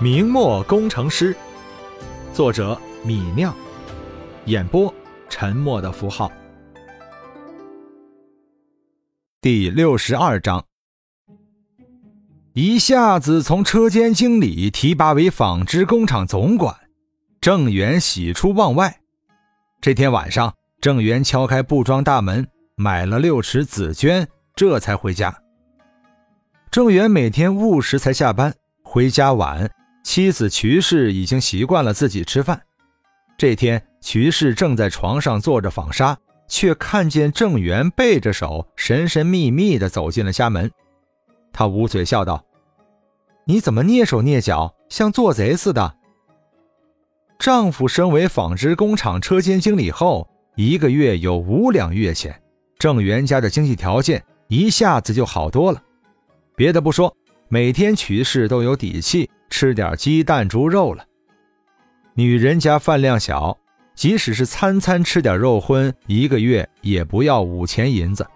明末工程师，作者米酿，演播沉默的符号。第六十二章，一下子从车间经理提拔为纺织工厂总管，郑源喜出望外。这天晚上，郑源敲开布庄大门，买了六尺紫绢，这才回家。郑源每天务时才下班，回家晚。妻子瞿氏已经习惯了自己吃饭。这天，瞿氏正在床上做着纺纱，却看见郑源背着手，神神秘秘地走进了家门。她捂嘴笑道：“你怎么蹑手蹑脚，像做贼似的？”丈夫身为纺织工厂车间经理后，一个月有五两月钱，郑源家的经济条件一下子就好多了。别的不说，每天瞿氏都有底气。吃点鸡蛋、猪肉了。女人家饭量小，即使是餐餐吃点肉荤，一个月也不要五钱银子。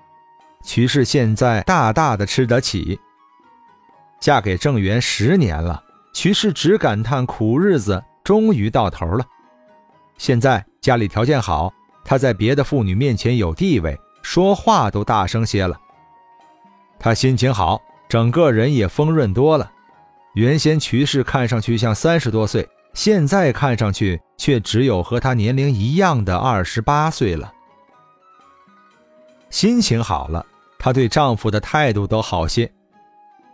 徐氏现在大大的吃得起。嫁给郑源十年了，徐氏只感叹苦日子终于到头了。现在家里条件好，她在别的妇女面前有地位，说话都大声些了。她心情好，整个人也丰润多了。原先瞿氏看上去像三十多岁，现在看上去却只有和她年龄一样的二十八岁了。心情好了，她对丈夫的态度都好些。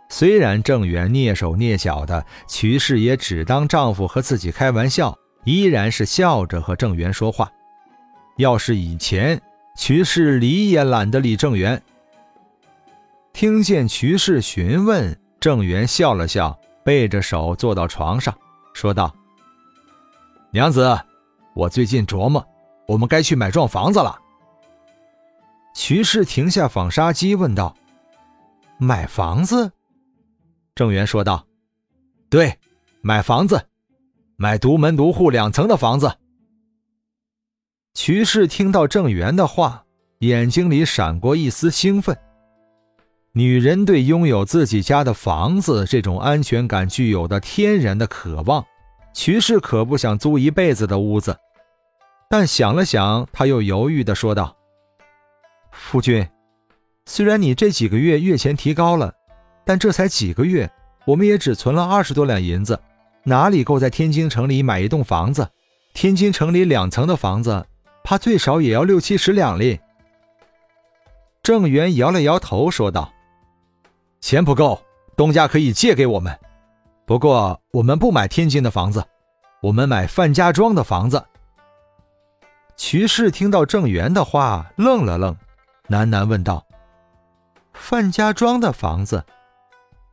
虽然郑源蹑手蹑脚的，瞿氏也只当丈夫和自己开玩笑，依然是笑着和郑源说话。要是以前，瞿氏理也懒得理郑源。听见瞿氏询问，郑源笑了笑。背着手坐到床上，说道：“娘子，我最近琢磨，我们该去买幢房子了。”徐氏停下纺纱机，问道：“买房子？”郑源说道：“对，买房子，买独门独户两层的房子。”徐氏听到郑源的话，眼睛里闪过一丝兴奋。女人对拥有自己家的房子这种安全感具有的天然的渴望，徐氏可不想租一辈子的屋子。但想了想，她又犹豫地说道：“夫君，虽然你这几个月月钱提高了，但这才几个月，我们也只存了二十多两银子，哪里够在天津城里买一栋房子？天津城里两层的房子，怕最少也要六七十两哩。”郑源摇了摇头，说道。钱不够，东家可以借给我们。不过我们不买天津的房子，我们买范家庄的房子。徐氏听到郑源的话，愣了愣，喃喃问道：“范家庄的房子，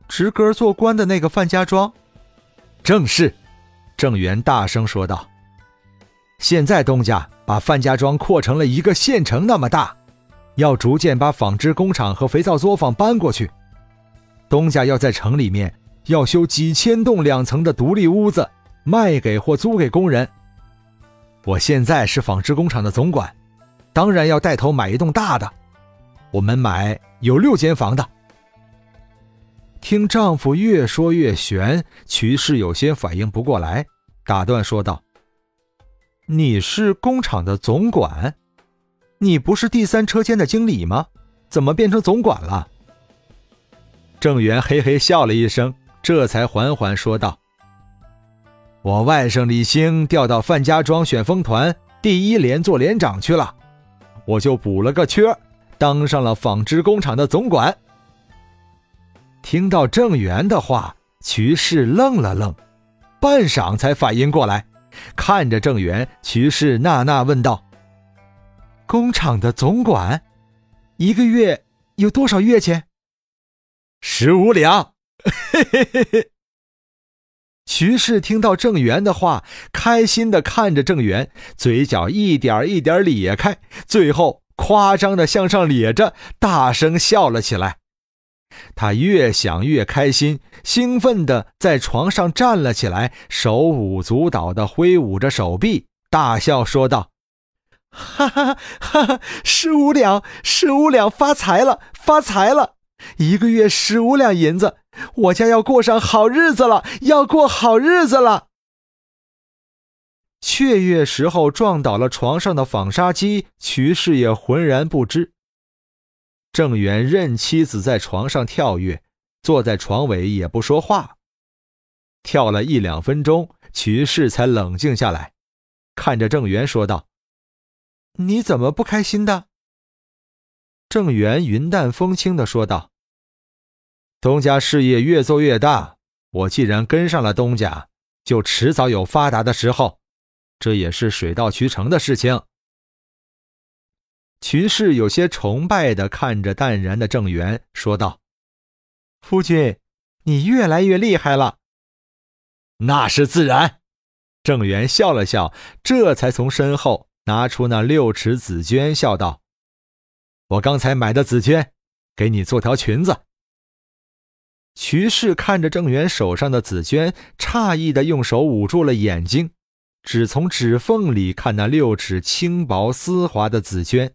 直哥做官的那个范家庄？”正是。郑源大声说道：“现在东家把范家庄扩成了一个县城那么大，要逐渐把纺织工厂和肥皂作坊搬过去。”东家要在城里面要修几千栋两层的独立屋子，卖给或租给工人。我现在是纺织工厂的总管，当然要带头买一栋大的。我们买有六间房的。听丈夫越说越悬，瞿氏有些反应不过来，打断说道：“你是工厂的总管？你不是第三车间的经理吗？怎么变成总管了？”郑源嘿嘿笑了一声，这才缓缓说道：“我外甥李兴调到范家庄选风团第一连做连长去了，我就补了个缺，当上了纺织工厂的总管。”听到郑源的话，徐氏愣了愣，半晌才反应过来，看着郑源，徐氏呐呐问道：“工厂的总管，一个月有多少月钱？”十五两，嘿嘿嘿嘿。徐氏听到郑源的话，开心的看着郑源，嘴角一点一点咧开，最后夸张的向上咧着，大声笑了起来。他越想越开心，兴奋的在床上站了起来，手舞足蹈的挥舞着手臂，大笑说道：“哈哈哈哈！十五两，十五两，发财了，发财了！”一个月十五两银子，我家要过上好日子了，要过好日子了。雀跃时候撞倒了床上的纺纱机，瞿氏也浑然不知。郑源任妻子在床上跳跃，坐在床尾也不说话。跳了一两分钟，瞿氏才冷静下来，看着郑源说道：“你怎么不开心的？”郑源云淡风轻的说道：“东家事业越做越大，我既然跟上了东家，就迟早有发达的时候。”这也是水到渠成的事情。瞿氏有些崇拜的看着淡然的郑源，说道：“夫君，你越来越厉害了。”那是自然。郑源笑了笑，这才从身后拿出那六尺紫绢，笑道：“我刚才买的紫绢，给你做条裙子。”徐氏看着郑源手上的紫绢，诧异的用手捂住了眼睛。只从指缝里看那六尺轻薄丝滑的紫绢。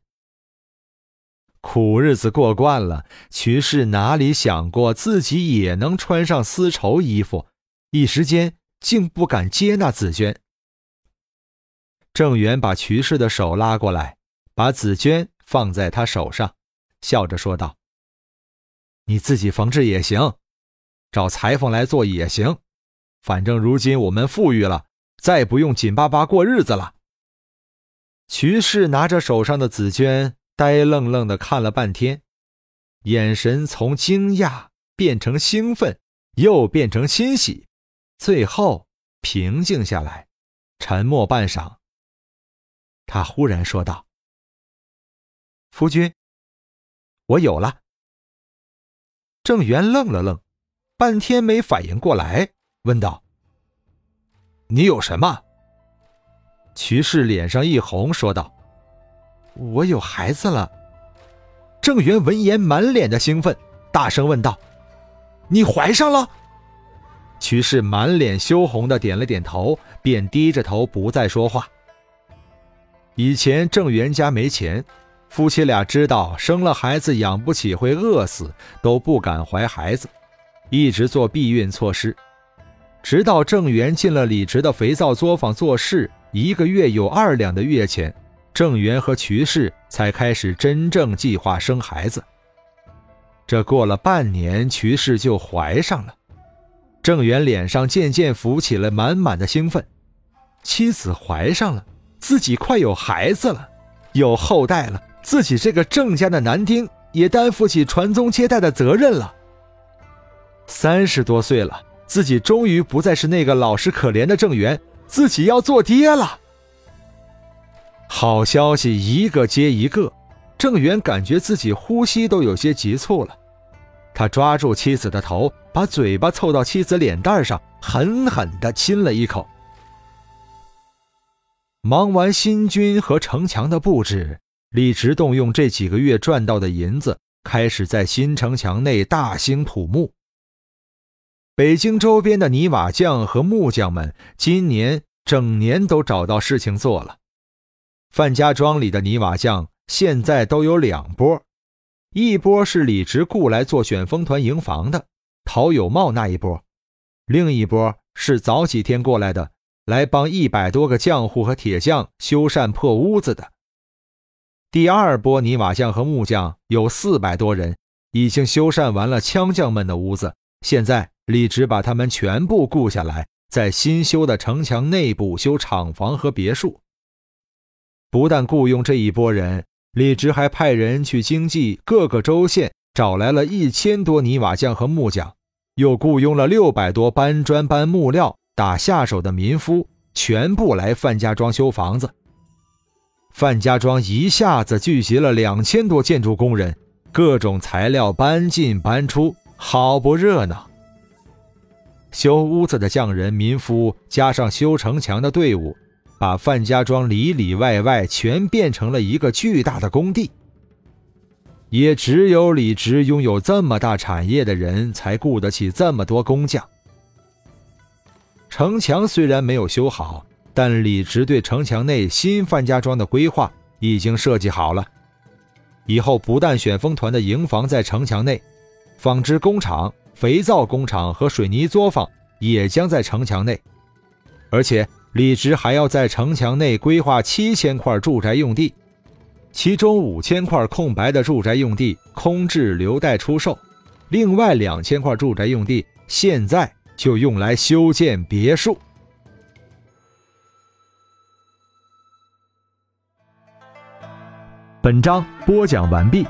苦日子过惯了，徐氏哪里想过自己也能穿上丝绸衣服，一时间竟不敢接那紫绢。郑源把徐氏的手拉过来，把紫绢放在他手上，笑着说道：“你自己缝制也行，找裁缝来做也行，反正如今我们富裕了。”再不用紧巴巴过日子了。徐氏拿着手上的紫绢，呆愣愣的看了半天，眼神从惊讶变成兴奋，又变成欣喜，最后平静下来，沉默半晌。他忽然说道：“夫君，我有了。”郑源愣了愣，半天没反应过来，问道。你有什么？徐氏脸上一红，说道：“我有孩子了。”郑源闻言，满脸的兴奋，大声问道：“你怀上了？”徐氏满脸羞红的点了点头，便低着头不再说话。以前郑源家没钱，夫妻俩知道生了孩子养不起会饿死，都不敢怀孩子，一直做避孕措施。直到郑源进了李直的肥皂作坊做事，一个月有二两的月钱，郑源和瞿氏才开始真正计划生孩子。这过了半年，瞿氏就怀上了。郑源脸上渐渐浮起了满满的兴奋，妻子怀上了，自己快有孩子了，有后代了，自己这个郑家的男丁也担负起传宗接代的责任了。三十多岁了。自己终于不再是那个老实可怜的郑源，自己要做爹了。好消息一个接一个，郑源感觉自己呼吸都有些急促了。他抓住妻子的头，把嘴巴凑到妻子脸蛋上，狠狠地亲了一口。忙完新军和城墙的布置，李直动用这几个月赚到的银子，开始在新城墙内大兴土木。北京周边的泥瓦匠和木匠们今年整年都找到事情做了。范家庄里的泥瓦匠现在都有两波，一波是李直雇来做选风团营房的陶有茂那一波，另一波是早几天过来的，来帮一百多个匠户和铁匠修缮破屋子的。第二波泥瓦匠和木匠有四百多人，已经修缮完了枪匠们的屋子，现在。李直把他们全部雇下来，在新修的城墙内部修厂房和别墅。不但雇佣这一拨人，李直还派人去经济各个州县找来了一千多泥瓦匠和木匠，又雇佣了六百多搬砖搬木料打下手的民夫，全部来范家庄修房子。范家庄一下子聚集了两千多建筑工人，各种材料搬进搬出，好不热闹。修屋子的匠人、民夫，加上修城墙的队伍，把范家庄里里外外全变成了一个巨大的工地。也只有李直拥有这么大产业的人，才雇得起这么多工匠。城墙虽然没有修好，但李直对城墙内新范家庄的规划已经设计好了。以后不但选风团的营房在城墙内。纺织工厂、肥皂工厂和水泥作坊也将在城墙内，而且李直还要在城墙内规划七千块住宅用地，其中五千块空白的住宅用地空置留待出售，另外两千块住宅用地现在就用来修建别墅。本章播讲完毕，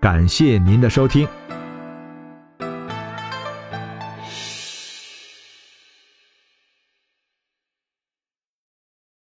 感谢您的收听。